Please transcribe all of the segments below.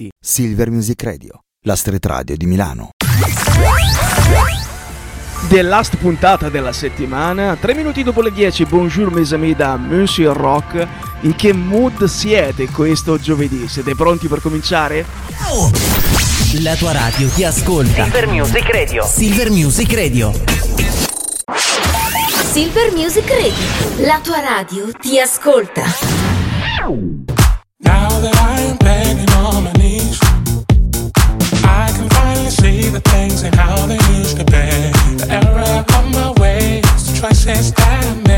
ascolti Silver Music Radio, la street radio di Milano. The last puntata della settimana, 3 minuti dopo le 10, bonjour mes amis da Monsieur Rock. In che mood siete questo giovedì? Siete pronti per cominciare? La tua radio ti ascolta. Silver Music Radio. Silver Music Radio. Silver Music Radio. La tua radio ti ascolta. Now that I am begging on my things and how they used to be. The error of my ways, the choices that I made.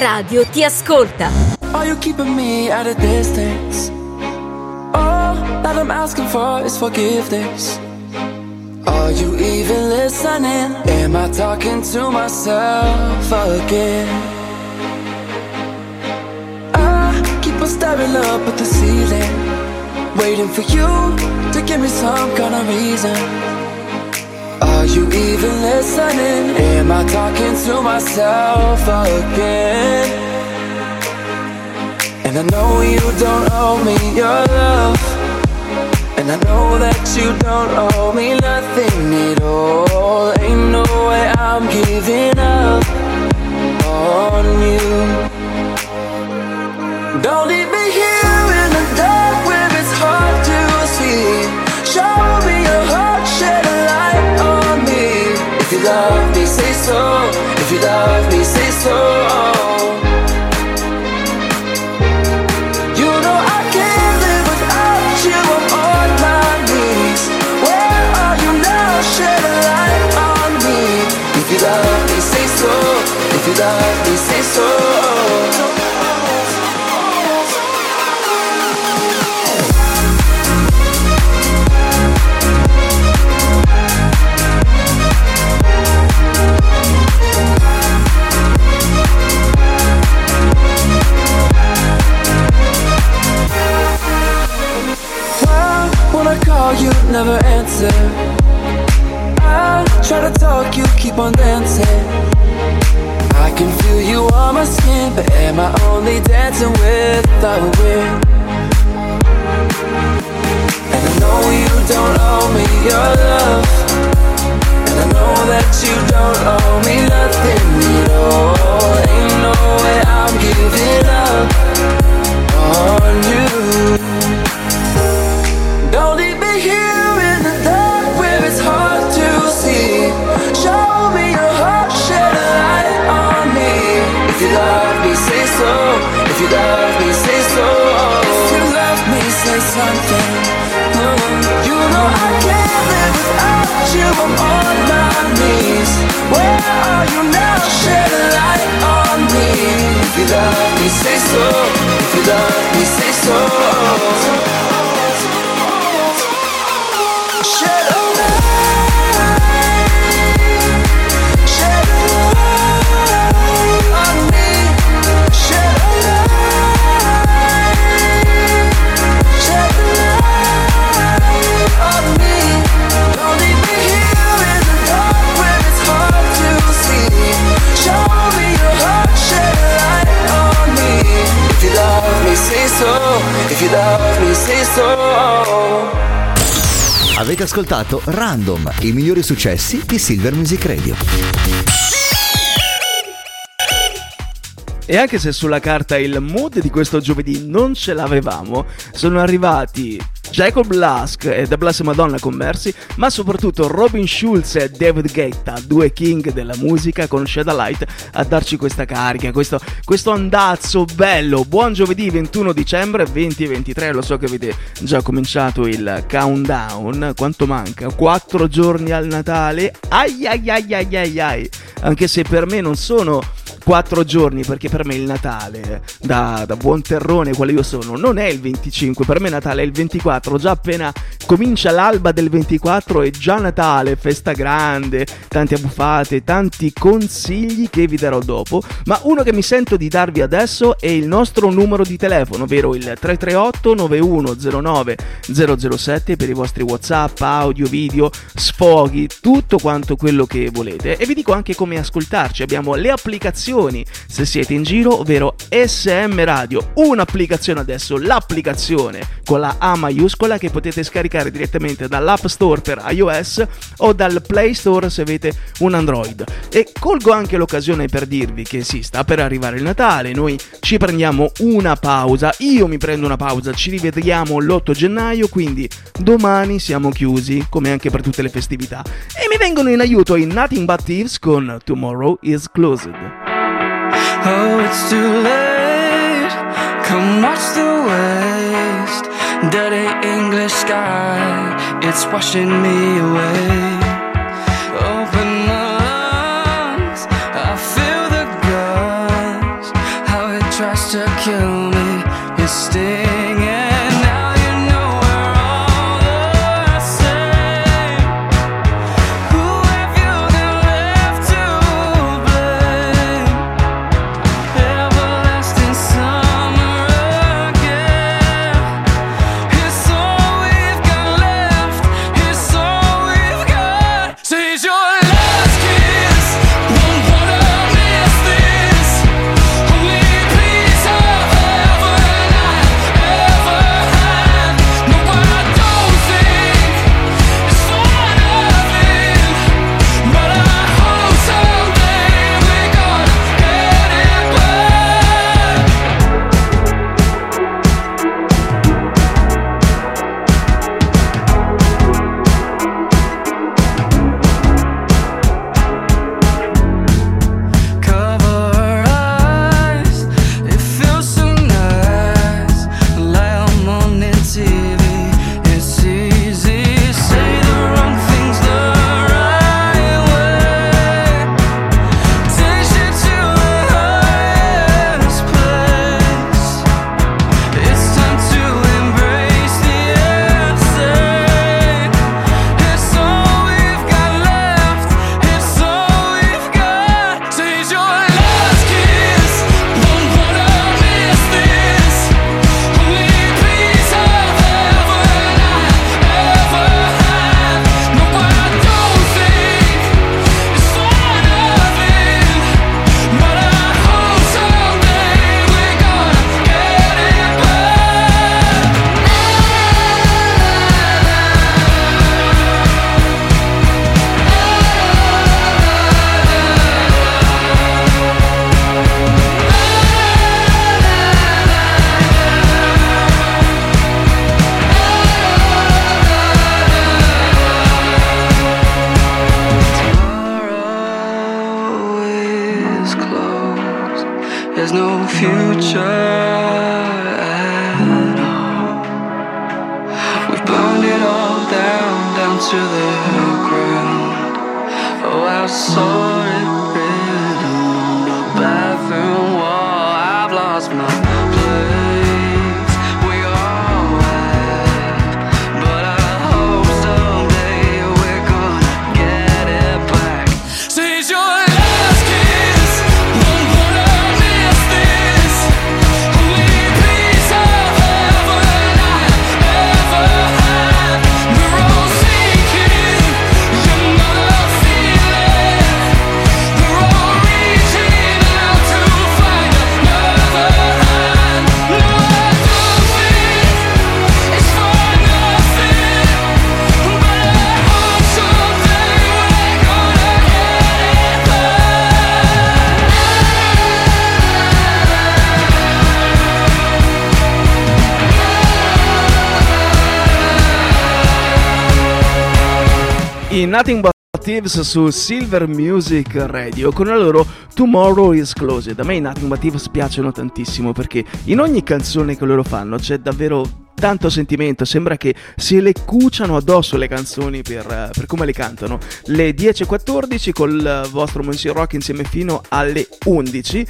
Radio ti ascolta. Are you keeping me at a distance? All that I'm asking for is forgiveness. Are you even listening? Am I talking to myself again? I keep on staring up at the ceiling, waiting for you to give me some kind of reason. You even listening? Am I talking to myself again? And I know you don't owe me your love. And I know that you don't owe me nothing at all. Ain't no way I'm giving up on you. Keep on dancing. I can feel you on my skin, but am I only dancing without a wind? And I know you don't owe me your love. And I know that you don't owe me nothing at all. Ain't no way I'm giving up on you. Love me, say so. If you love me, say something. Mm. You know I can't live without you. I'm on my knees. Where are you now? Shed a light on me. If you love me, say so. If you love me, say so. Avete ascoltato Random, i migliori successi di Silver Music Radio. E anche se sulla carta il mood di questo giovedì non ce l'avevamo, sono arrivati Jacob Lusk e The Blessed Madonna con Mercy, ma soprattutto Robin Schulz e David Guetta, due king della musica con Shadow Light, a darci questa carica, questo, questo andazzo bello. Buon giovedì 21 dicembre 2023, lo so che avete già cominciato il countdown, quanto manca? 4 giorni al Natale, ai ai ai ai ai ai, anche se per me non sono quattro giorni perché per me il Natale da, da buon terrone quale io sono non è il 25 per me Natale è il 24 già appena comincia l'alba del 24 è già Natale festa grande tante abbuffate tanti consigli che vi darò dopo ma uno che mi sento di darvi adesso è il nostro numero di telefono ovvero il 338 9109 007 per i vostri whatsapp audio video sfoghi tutto quanto quello che volete. E vi dico anche come ascoltarci abbiamo le applicazioni se siete in giro, ovvero SM Radio, un'applicazione adesso, l'applicazione con la A maiuscola che potete scaricare direttamente dall'App Store per iOS o dal Play Store se avete un Android. E colgo anche l'occasione per dirvi che sì, sta per arrivare il Natale, noi ci prendiamo una pausa, io mi prendo una pausa, ci rivediamo l'8 gennaio, quindi domani siamo chiusi, come anche per tutte le festività. E mi vengono in aiuto i Nothing But Thieves con Tomorrow is Closed. Oh, it's too late. Come watch the waste. Dirty English sky, it's washing me away. I Nothing But Thieves su Silver Music Radio con la loro Tomorrow is Closed. A me i Nothing But Thieves piacciono tantissimo perché in ogni canzone che loro fanno c'è davvero tanto sentimento, sembra che se le cuciano addosso le canzoni per, eh, per come le cantano. Le 10.14 col vostro Monsieur Rock insieme fino alle 11.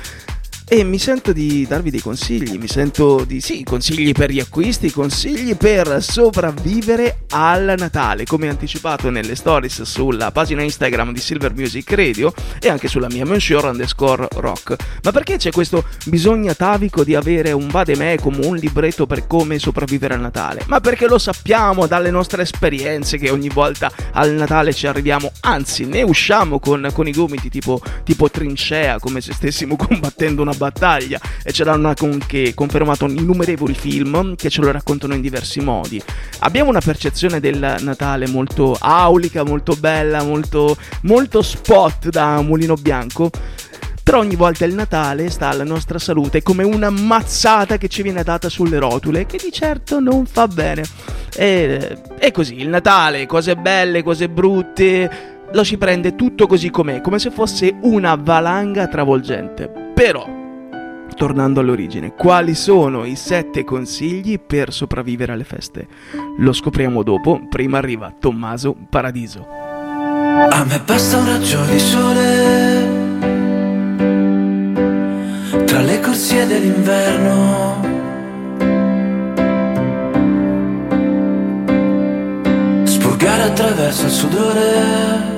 E mi sento di darvi dei consigli, mi sento di sì, consigli per gli acquisti, consigli per sopravvivere al Natale, come anticipato nelle stories sulla pagina Instagram di Silver Music Radio e anche sulla mia Monsieur underscore rock. Ma perché c'è questo bisogno atavico di avere un vademecum, un libretto per come sopravvivere al Natale? Ma perché lo sappiamo dalle nostre esperienze che ogni volta al Natale ci arriviamo, anzi ne usciamo con, con i gomiti tipo, tipo trincea, come se stessimo combattendo una battaglia e ce l'hanno anche confermato innumerevoli film che ce lo raccontano in diversi modi. Abbiamo una percezione del Natale molto aulica, molto bella, molto, molto spot da mulino bianco. Però ogni volta il Natale sta alla nostra salute come una mazzata che ci viene data sulle rotule, che di certo non fa bene. E, è così, il Natale, cose belle, cose brutte, lo si prende tutto così com'è, come se fosse una valanga travolgente. Però, tornando all'origine, quali sono i sette consigli per sopravvivere alle feste? Lo scopriamo dopo, prima arriva Tommaso Paradiso. A me basta un raggio di sole tra le corsie dell'inverno. Spurgare attraverso il sudore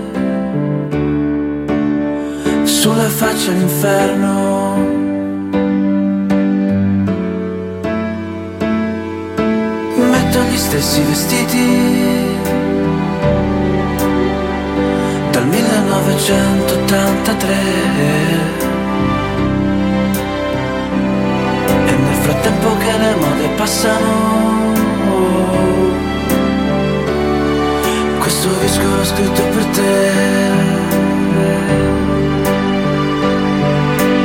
sulla faccia l'inferno. Stessi vestiti. Dal 1983 e nel frattempo che le mode passano questo disco l'ho scritto per te.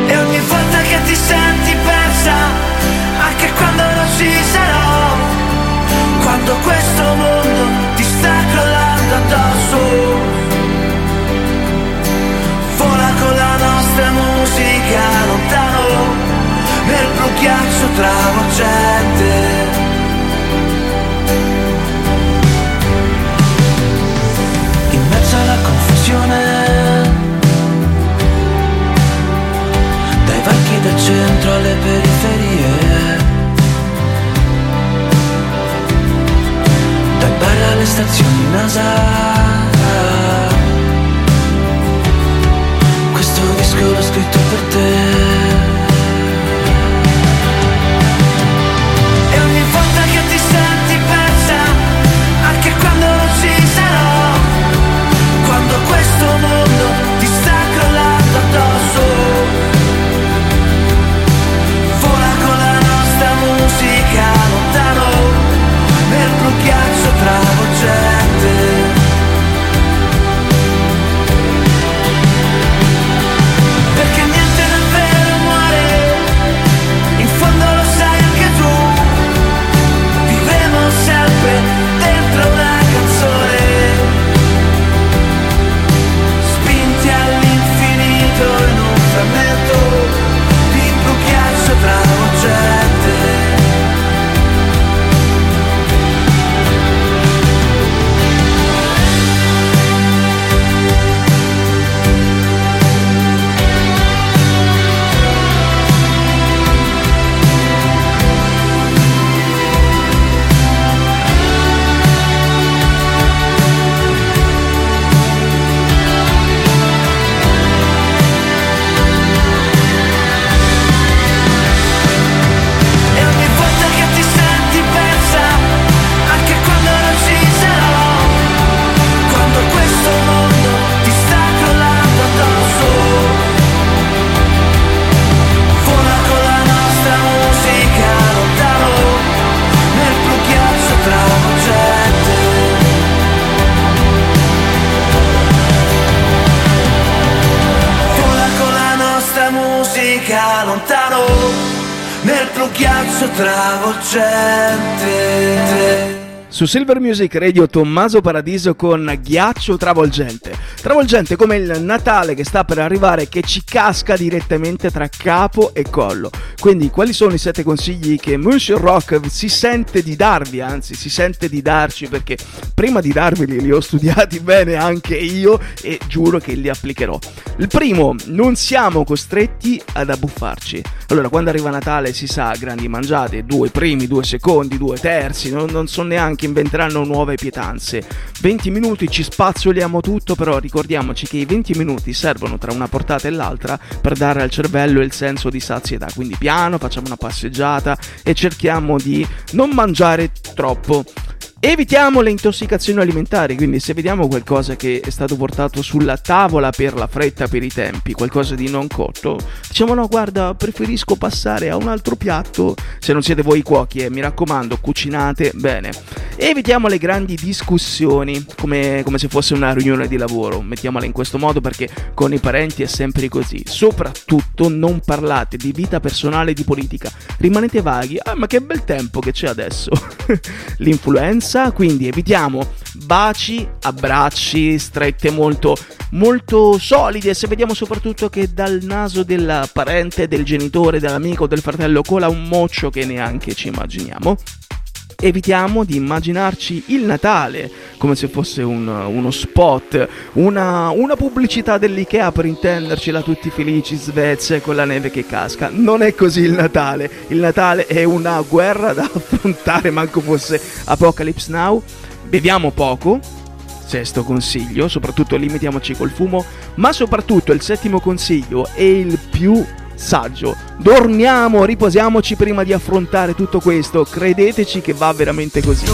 E ogni volta che ti senti persa anche quando non ci sarò quando questo mondo ti sta crollando addosso. Vola con la nostra musica lontano nel blu ghiaccio travolgente in mezzo alla confusione dai varchi del centro alle periferie stazioni NASA. Questo disco l'ho scritto per te Su Silver Music Radio Tommaso Paradiso con Ghiaccio Travolgente. Travolgente come il Natale che sta per arrivare che ci casca direttamente tra capo e collo. Quindi quali sono i sette consigli che Monsieur Rock si sente di darvi, anzi si sente di darci perché prima di darveli li ho studiati bene anche io e giuro che li applicherò. Il primo, non siamo costretti ad abbuffarci. Allora, quando arriva Natale si sa, grandi mangiate, due primi, due secondi, due terzi, non, non so neanche, inventeranno nuove pietanze. 20 minuti ci spazzoliamo tutto, però ricordiamoci che i 20 minuti servono tra una portata e l'altra per dare al cervello il senso di sazietà. Quindi piano, facciamo una passeggiata e cerchiamo di non mangiare troppo. Evitiamo le intossicazioni alimentari, quindi se vediamo qualcosa che è stato portato sulla tavola per la fretta, per i tempi, qualcosa di non cotto, diciamo no, guarda, preferisco passare a un altro piatto. Se non siete voi i cuochi, eh, mi raccomando, cucinate bene. Evitiamo le grandi discussioni, come, come se fosse una riunione di lavoro, mettiamola in questo modo perché con i parenti è sempre così. Soprattutto non parlate di vita personale e di politica, rimanete vaghi. Ah, ma che bel tempo che c'è adesso! L'influenza, quindi evitiamo baci, abbracci, strette molto, molto solide. Se vediamo soprattutto che dal naso del parente, del genitore, dell'amico, del fratello cola un moccio che neanche ci immaginiamo. Evitiamo di immaginarci il Natale come se fosse un- uno spot, una, una pubblicità dell'IKEA per intendercela tutti felici, Svezia con la neve che casca. Non è così il Natale. Il Natale è una guerra da affrontare, manco fosse Apocalypse Now. Beviamo poco, Sesto consiglio, soprattutto limitiamoci col fumo, ma soprattutto il settimo consiglio è il più saggio. Dormiamo, riposiamoci prima di affrontare tutto questo, credeteci che va veramente così.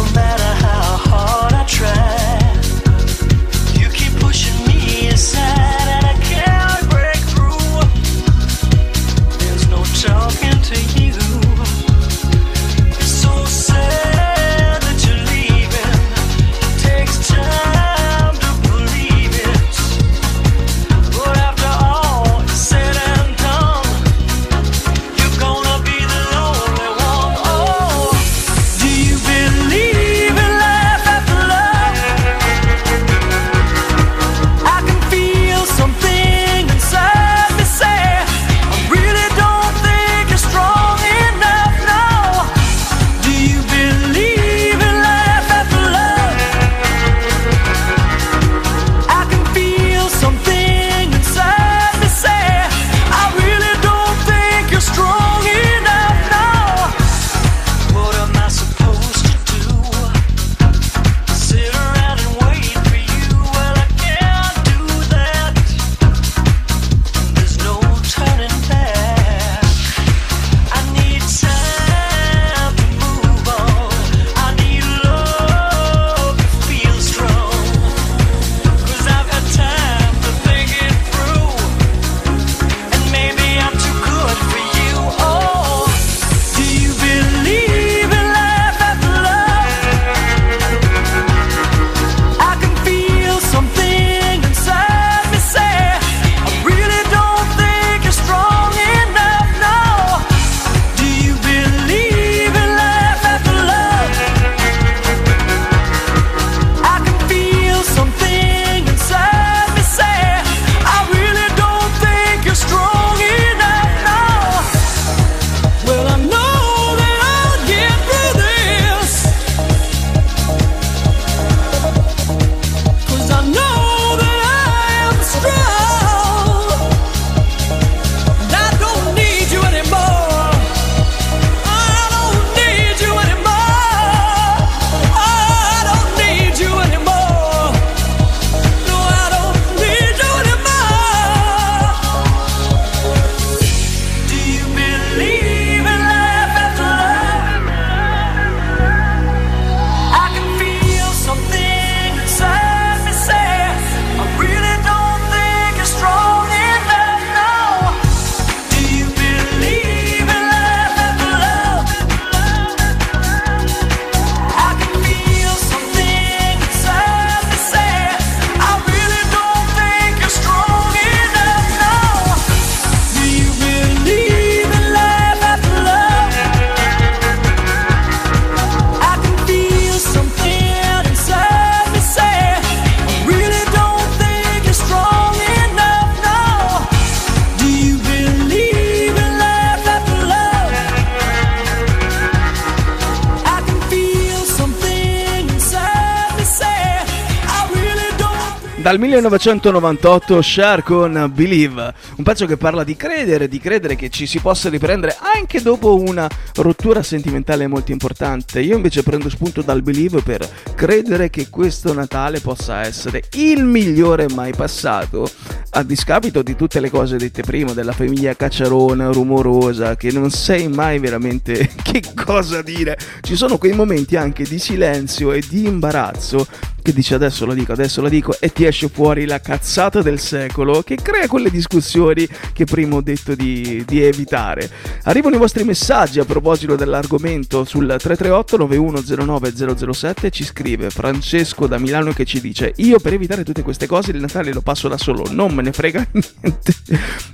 Dal 1998 Cher con Believe, un pezzo che parla di credere, di credere che ci si possa riprendere anche dopo una rottura sentimentale molto importante. Io invece prendo spunto dal Believe per credere che questo Natale possa essere il migliore mai passato, a discapito di tutte le cose dette prima, della famiglia cacciarona, rumorosa, che non sai mai veramente che cosa dire. Ci sono quei momenti anche di silenzio e di imbarazzo che dice adesso lo dico, adesso lo dico e ti esce fuori la cazzata del secolo che crea quelle discussioni che prima ho detto di, di evitare. Arrivano i vostri messaggi a proposito dell'argomento sul 338 9109 007 ci scrive Francesco da Milano che ci dice io per evitare tutte queste cose il Natale lo passo da solo, non me ne frega niente.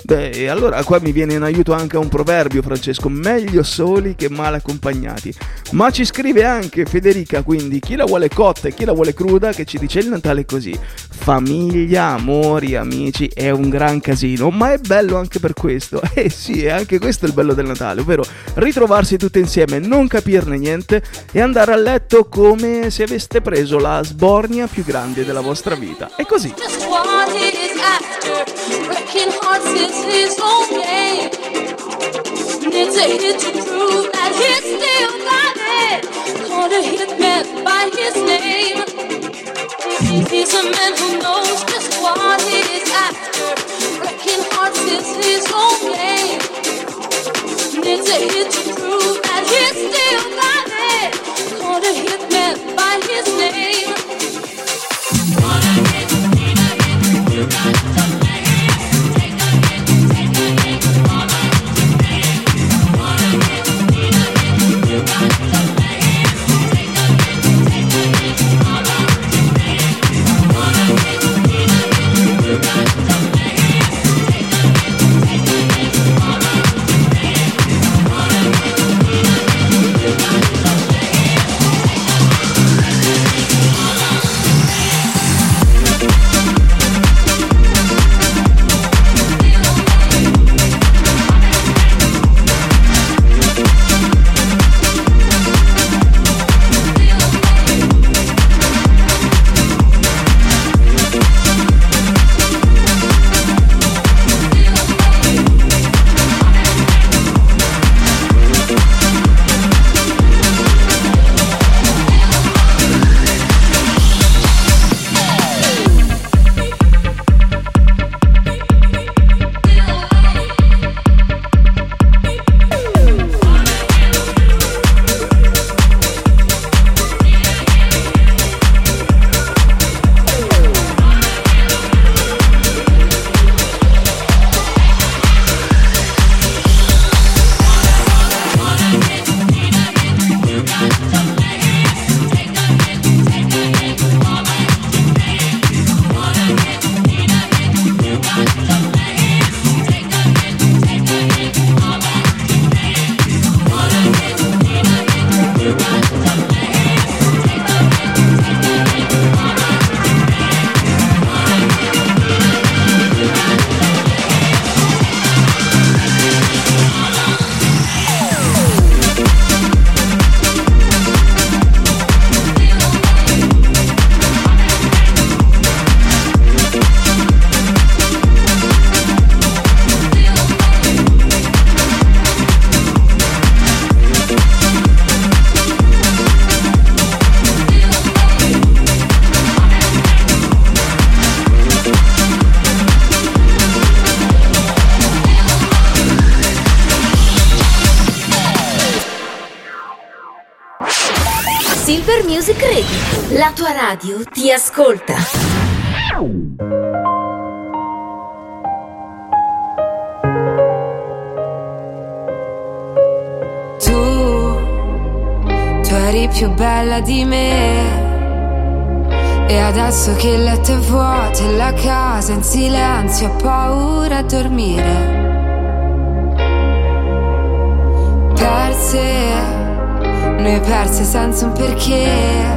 Beh, e allora qua mi viene in aiuto anche un proverbio Francesco, meglio soli che male accompagnati. Ma ci scrive anche Federica, quindi chi la vuole cotta e chi la vuole cruda che ci dice il Natale così. Famiglia, amori, amici, è un gran casino, ma è bello anche per questo. Eh sì, è anche questo il bello del Natale, ovvero ritrovarsi tutti insieme, non capirne niente e andare a letto come se aveste preso la sbornia più grande della vostra vita. È così. Needs a hit to prove that he's still got it. Called a hitman by his name. Hit to prove that he's still got it. Called a hitman by his name. Radio, ti ascolta. Tu, tu eri più bella di me. E adesso che il letto è vuoto e la casa in silenzio, ho paura a dormire. Perse, noi perse senza un perché.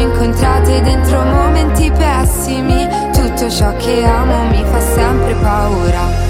sono incontrate dentro momenti pessimi. Tutto ciò che amo mi fa sempre paura.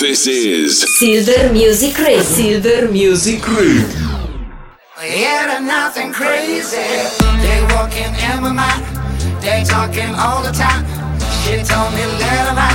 This is Silver Music Ray. Silver Music Ray. Yeah, they're nothing crazy. They walking in my mind. They talking all the time. She told me, let them out.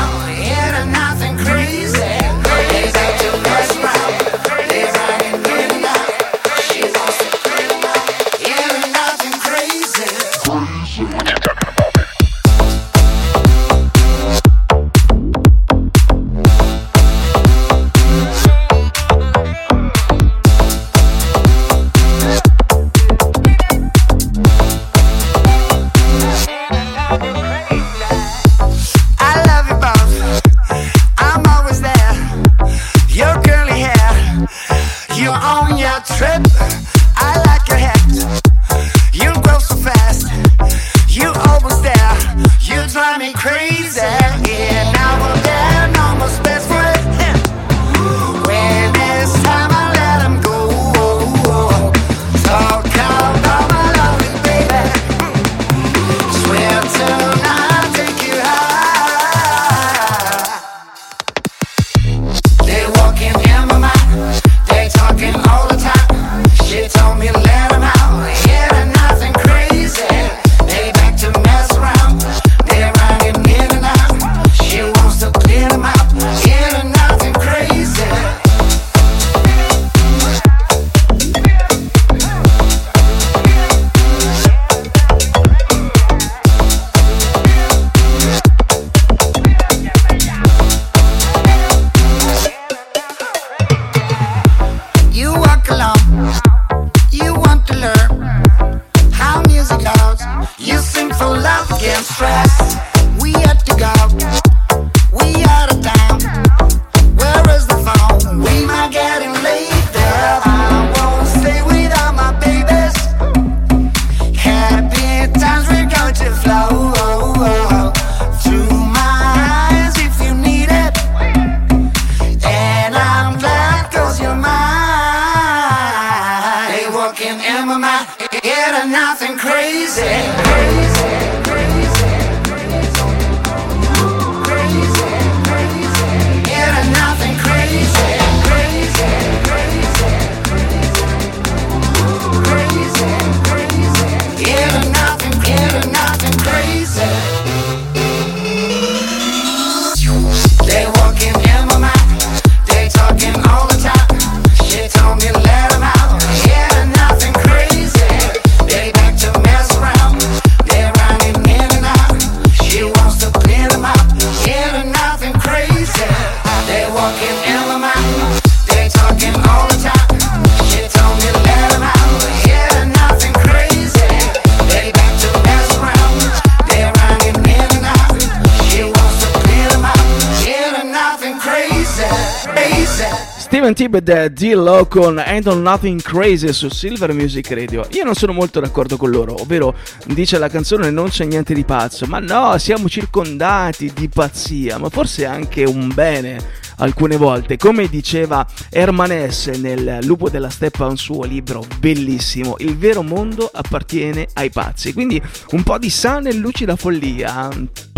E D-Lo con Ain't on Nothing Crazy su Silver Music Radio. Io non sono molto d'accordo con loro, ovvero dice la canzone non c'è niente di pazzo, ma no, siamo circondati di pazzia, ma forse anche un bene alcune volte. Come diceva Herman S. nel Lupo della Steppa, un suo libro bellissimo, il vero mondo appartiene ai pazzi. Quindi un po' di sana e lucida follia,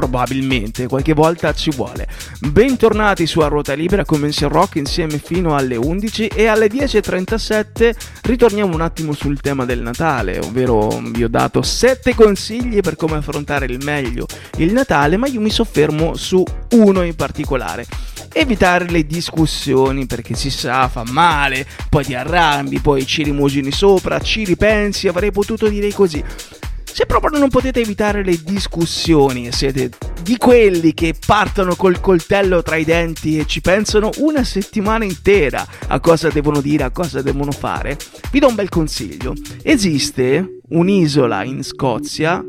probabilmente, qualche volta ci vuole. Bentornati su A Ruota Libera con Mention Rock insieme fino alle 11 e alle 10.37 ritorniamo un attimo sul tema del Natale, ovvero vi ho dato 7 consigli per come affrontare il meglio il Natale, ma io mi soffermo su uno in particolare. Evitare le discussioni perché si sa, fa male, poi ti arrambi, poi ci rimugini sopra, ci ripensi, avrei potuto dire così. Se proprio non potete evitare le discussioni e siete di quelli che partono col coltello tra i denti e ci pensano una settimana intera a cosa devono dire, a cosa devono fare, vi do un bel consiglio. Esiste un'isola in Scozia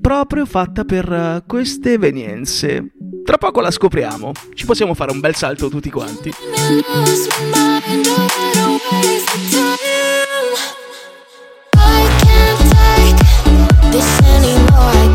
proprio fatta per eh, queste evenienze. Tra poco la scopriamo, ci possiamo fare un bel salto tutti quanti. This anymore.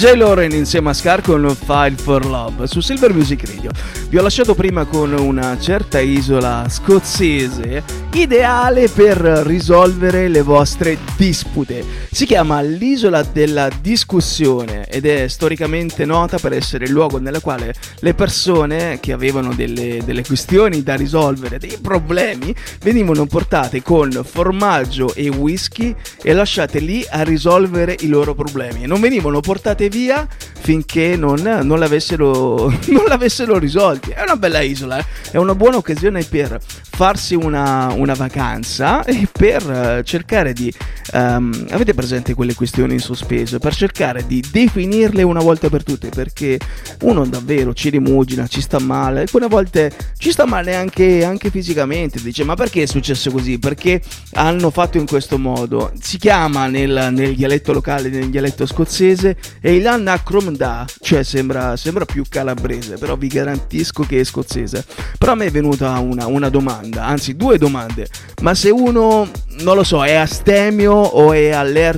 DJ Lauren insieme a Scar con File for Love su Silver Music Radio. Vi ho lasciato prima con una certa isola scozzese ideale per risolvere le vostre dispute. Si chiama l'isola della discussione ed è storicamente nota per essere il luogo nella quale le persone che avevano delle, delle questioni da risolvere, dei problemi, venivano portate con formaggio e whisky e lasciate lì a risolvere i loro problemi. Non venivano portate via finché non, non l'avessero, non l'avessero risolti. È una bella isola, eh? è una buona occasione per farsi una, una vacanza e per eh, cercare di... ehm, avete presente quelle questioni in sospeso? Per cercare di definirle una volta per tutte perché uno davvero ci rimugina, ci sta male, alcune volte ci sta male anche, anche fisicamente, dice ma perché è successo così? Perché hanno fatto in questo modo? Si chiama nel, nel dialetto locale, nel dialetto scozzese, Eilan Akromda, cioè sembra, sembra più calabrese, però vi garantisco che è scozzese. Però a me è venuta una, una domanda, anzi due domande, ma se uno, non lo so, è astemio o è allergico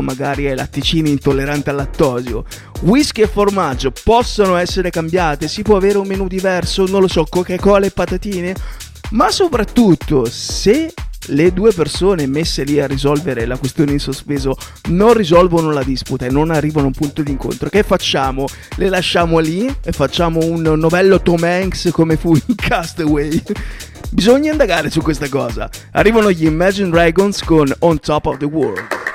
magari ai latticini intollerante al lattosio, whisky e formaggio possono essere cambiate? Si può avere un menù diverso? Non lo so, Coca-Cola e patatine? Ma soprattutto, se le due persone messe lì a risolvere la questione in sospeso non risolvono la disputa e non arrivano a un punto di incontro, che facciamo? Le lasciamo lì e facciamo un novello Tom Hanks come fu in Castaway? Bisogna indagare su questa cosa. Arrivano gli Imagine Dragons con On Top of the World.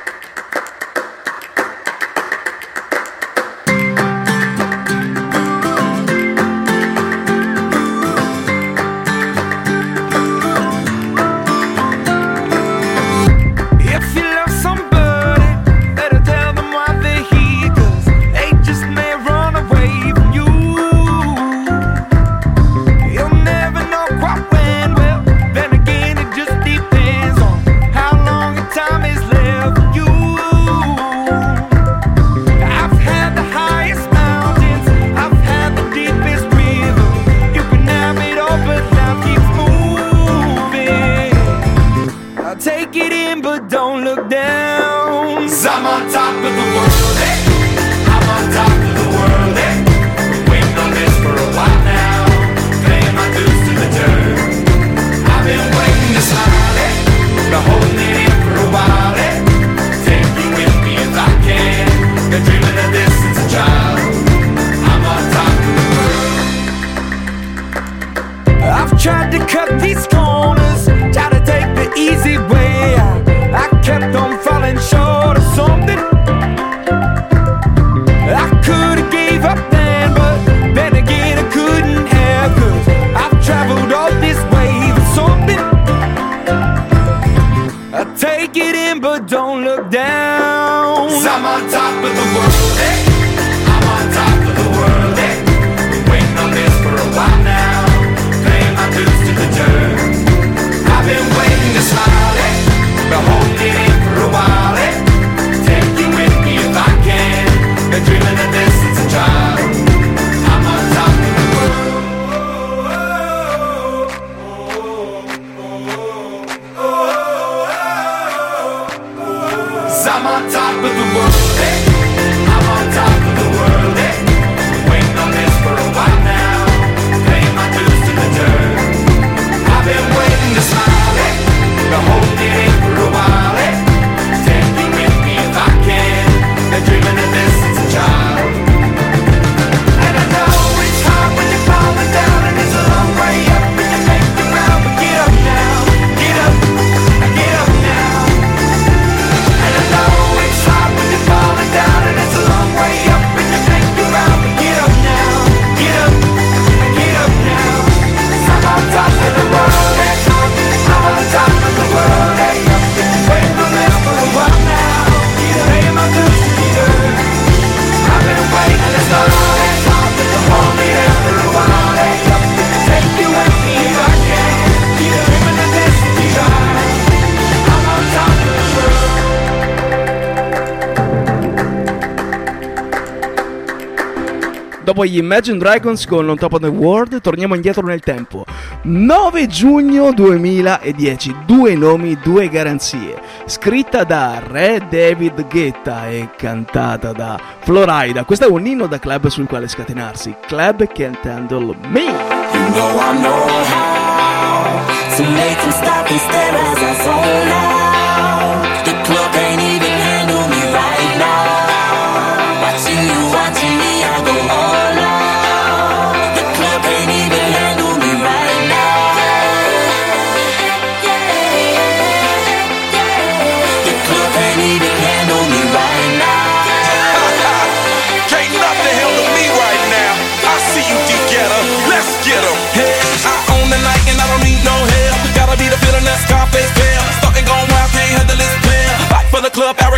dopo gli Imagine Dragons con On Top of the World, torniamo indietro nel tempo. 9 giugno 2010, due nomi, due garanzie. Scritta da Re David Guetta e cantata da Florida. Questo è un inno da club sul quale scatenarsi. Club Can't Handle Me. You know I know how to make them stop and stare as I fall now.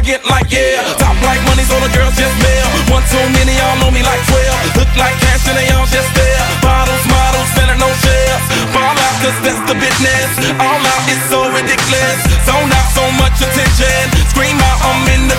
get like yeah. Top like money's on the girls just male. One too many, y'all know me like twelve. Look like cash and they all just there. Bottles, models, better no shares. Fall out, cause that's the business. All out is so ridiculous. Zone out so much attention. Scream out, I'm in the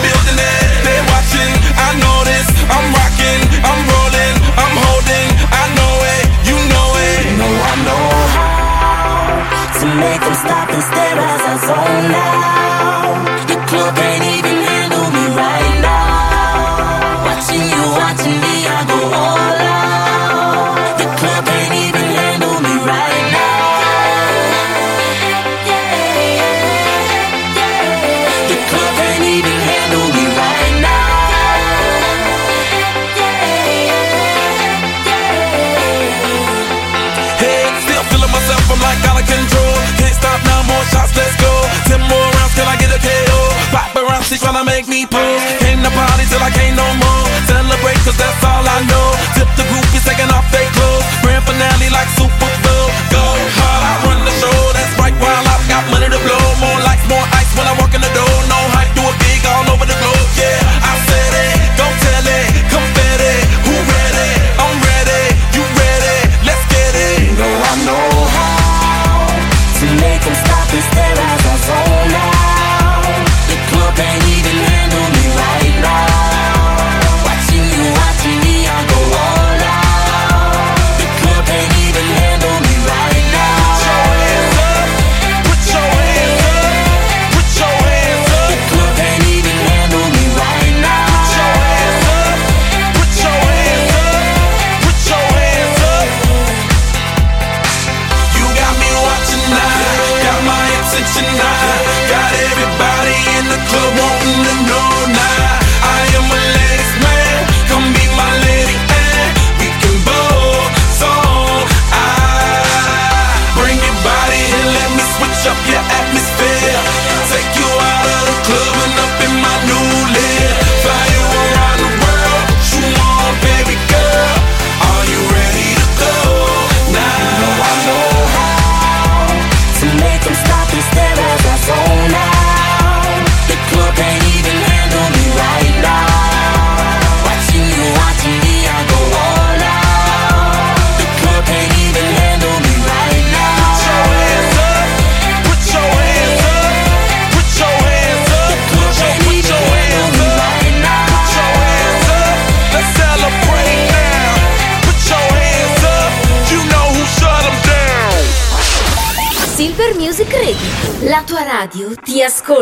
radio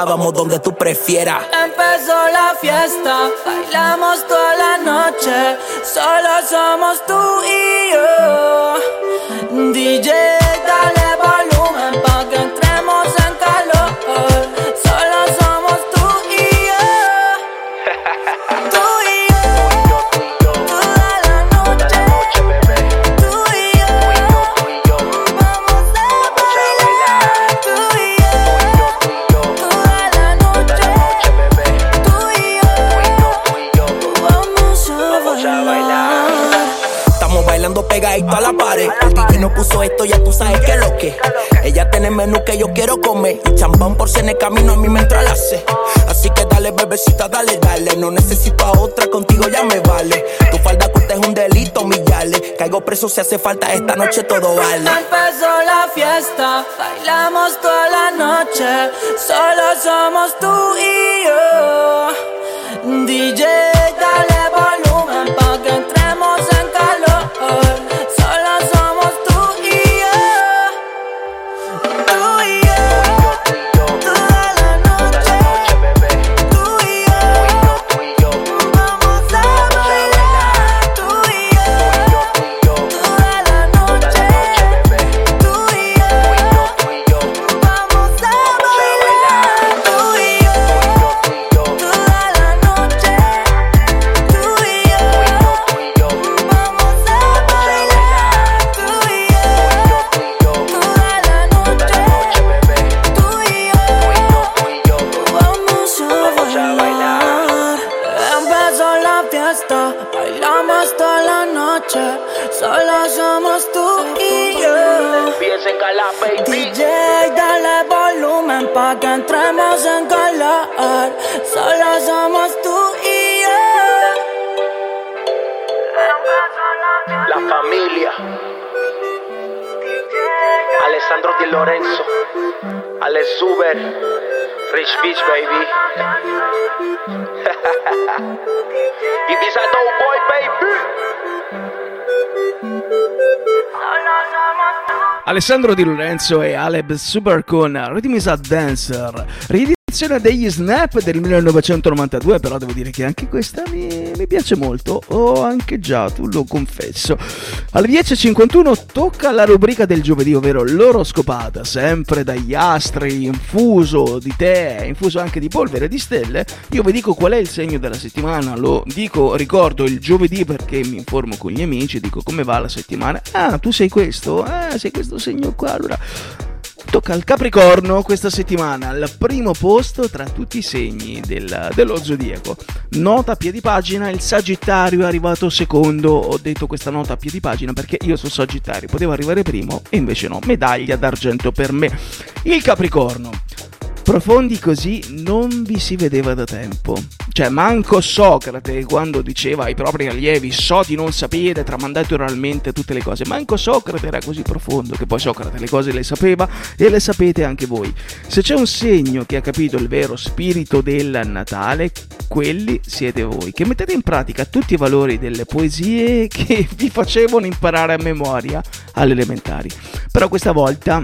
donde tú prefieras. Empezó la fiesta, bailamos toda la noche, solo somos tú y yo. DJ, Ella tiene menú que yo quiero comer. Y champán por si en el camino a mí me entra la sed. Así que dale, bebecita, dale, dale. No necesito a otra, contigo ya me vale. Tu falda corta es un delito, millale. Caigo preso si hace falta, esta noche todo vale. Empezó la fiesta, bailamos toda la noche, solo somos tú y yo. DJ, dale volumen pa' que DJ, dale volumen pa' que entremos en calor. Solo somos tú y yo. La familia. Alessandro Di Lorenzo. Alex Zuber. Rich Beach, baby. y a dope boy, baby. Alessandro Di Lorenzo e Aleb Super con Rhythm a Dancer, riedizione degli Snap del 1992, però devo dire che anche questa mi, mi piace molto, ho anche già, tu lo confesso. Alle 10.51 tocca la rubrica del giovedì, ovvero l'oroscopata, sempre dagli astri, infuso di tè, infuso anche di polvere di stelle. Io vi dico qual è il segno della settimana, lo dico, ricordo il giovedì perché mi informo con gli amici, dico come va la settimana. Ah, tu sei questo? Ah, sei questo segno qua, allora... Tocca al Capricorno questa settimana, al primo posto tra tutti i segni del- dello zodiaco. Nota a piedi pagina, il Sagittario è arrivato secondo. Ho detto questa nota a piedi pagina perché io sono Sagittario, poteva arrivare primo e invece no. Medaglia d'argento per me. Il Capricorno. Profondi così non vi si vedeva da tempo. Cioè, manco Socrate quando diceva ai propri allievi so di non sapere, tramandate oralmente tutte le cose. Manco Socrate era così profondo che poi Socrate le cose le sapeva e le sapete anche voi. Se c'è un segno che ha capito il vero spirito del Natale, quelli siete voi, che mettete in pratica tutti i valori delle poesie che vi facevano imparare a memoria alle elementari. Però questa volta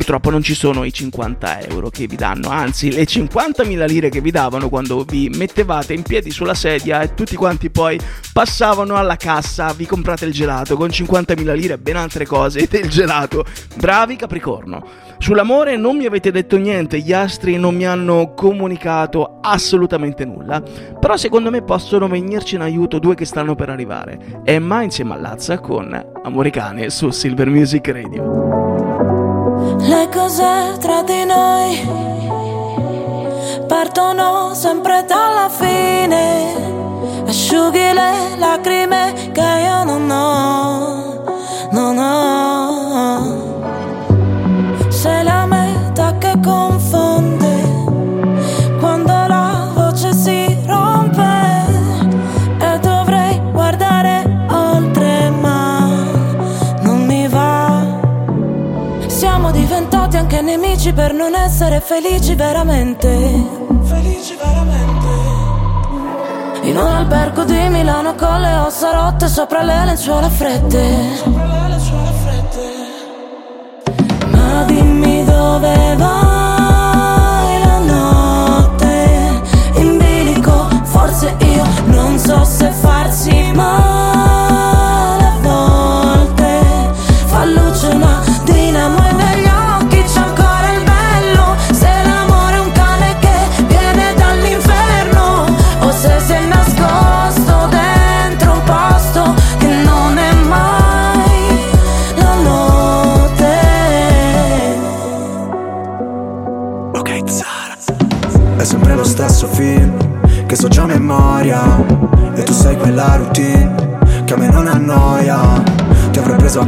Purtroppo non ci sono i 50 euro che vi danno, anzi le 50.000 lire che vi davano quando vi mettevate in piedi sulla sedia e tutti quanti poi passavano alla cassa, vi comprate il gelato con 50.000 lire e ben altre cose del gelato. Bravi Capricorno. Sull'amore non mi avete detto niente, gli astri non mi hanno comunicato assolutamente nulla, però secondo me possono venirci in aiuto due che stanno per arrivare. Emma insieme a Lazza con Amore Cane su Silver Music Radio. Le cose tra di noi partono sempre dalla fine. Asciughi le lacrime che io non ho, non ho. Sei la meta che confonde nemici per non essere felici veramente. Felici veramente. In un albergo di Milano con le ossa rotte sopra le lenzuola fredde. Ma dimmi dove vai la notte in bilico, forse io non so se farsi male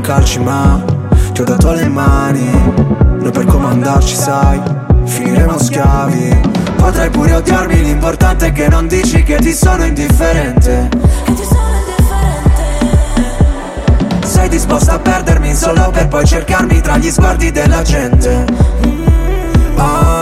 calci, ma ti ho dato le mani. Noi per comandarci, sai, finiremo schiavi. Potrai pure odiarmi, l'importante è che non dici che ti sono indifferente. Sei disposta a perdermi solo per poi cercarmi tra gli sguardi della gente. Ah,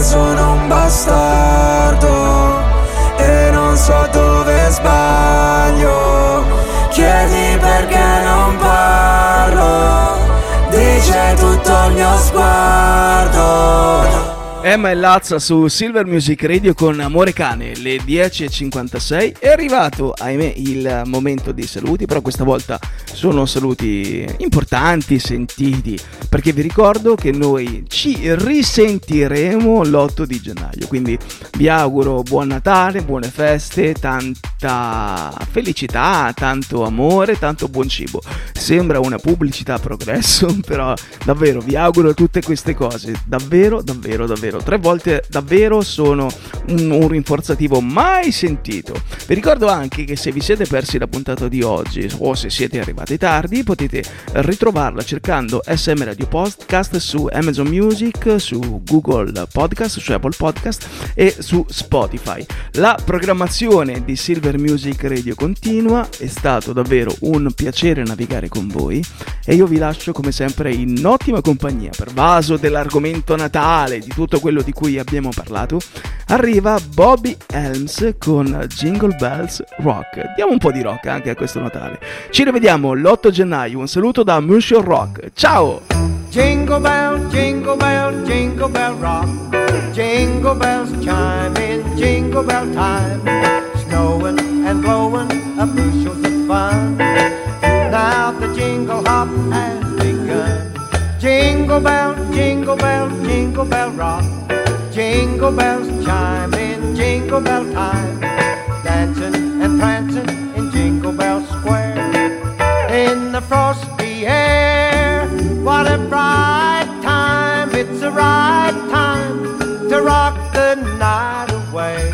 sono un bastardo E non so dove sbaglio. Chiedi perché non parlo Dice tutto il mio sguardo Emma e Lazza su Silver Music Radio con Amore Cane, le 10.56. È arrivato, ahimè, il momento dei saluti, però questa volta sono saluti importanti, sentiti, perché vi ricordo che noi ci risentiremo l'8 di gennaio, quindi vi auguro buon Natale, buone feste, tanta felicità, tanto amore, tanto buon cibo. Sembra una pubblicità a progresso, però davvero vi auguro tutte queste cose, davvero, davvero, davvero. Tre volte davvero sono un, un rinforzativo mai sentito. Vi ricordo anche che se vi siete persi la puntata di oggi o se siete arrivati tardi, potete ritrovarla cercando SM Radio Podcast su Amazon Music, su Google Podcast, su Apple Podcast e su Spotify. La programmazione di Silver Music Radio continua, è stato davvero un piacere navigare con voi e io vi lascio come sempre in ottima compagnia per vaso dell'argomento Natale, di tutto quello di cui abbiamo parlato. Arriva Bobby Helms con Jingle Bells Rock. Diamo un po' di rock anche a questo Natale. Ci rivediamo l'8 gennaio. Un saluto da Monsieur Rock. Ciao! Jingle bell, jingle bell, jingle bell rock. Jingle bells chime in jingle bell time. Snowing and blowing a bushels of fun. Now the jingle hop has begun. Jingle bell, jingle bell, jingle bell rock. Jingle bells chime in jingle bell time. Dancing and prancing in Jingle Bell Square. In the frosty air, what a bright time. It's the right time to rock the night away.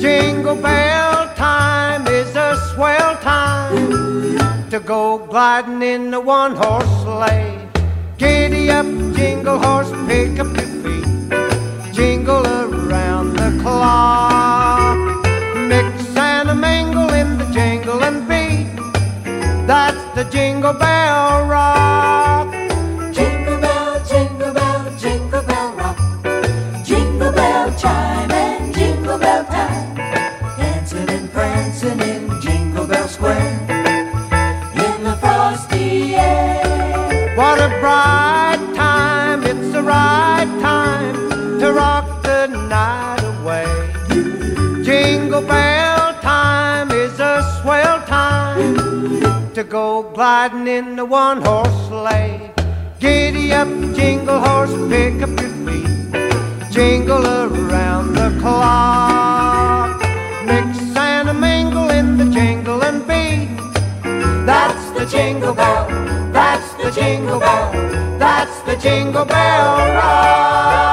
Jingle bell time is a swell time to go gliding in the one horse sleigh. Giddy up, jingle horse, pick up your Mix and a mingle in the jingle and beat. That's the jingle bell rock. Go gliding in the one horse sleigh. Giddy up, jingle horse, pick up your feet, jingle around the clock. Mix and a mingle in the jingle and beat. That's the jingle bell, that's the jingle bell, that's the jingle bell rock.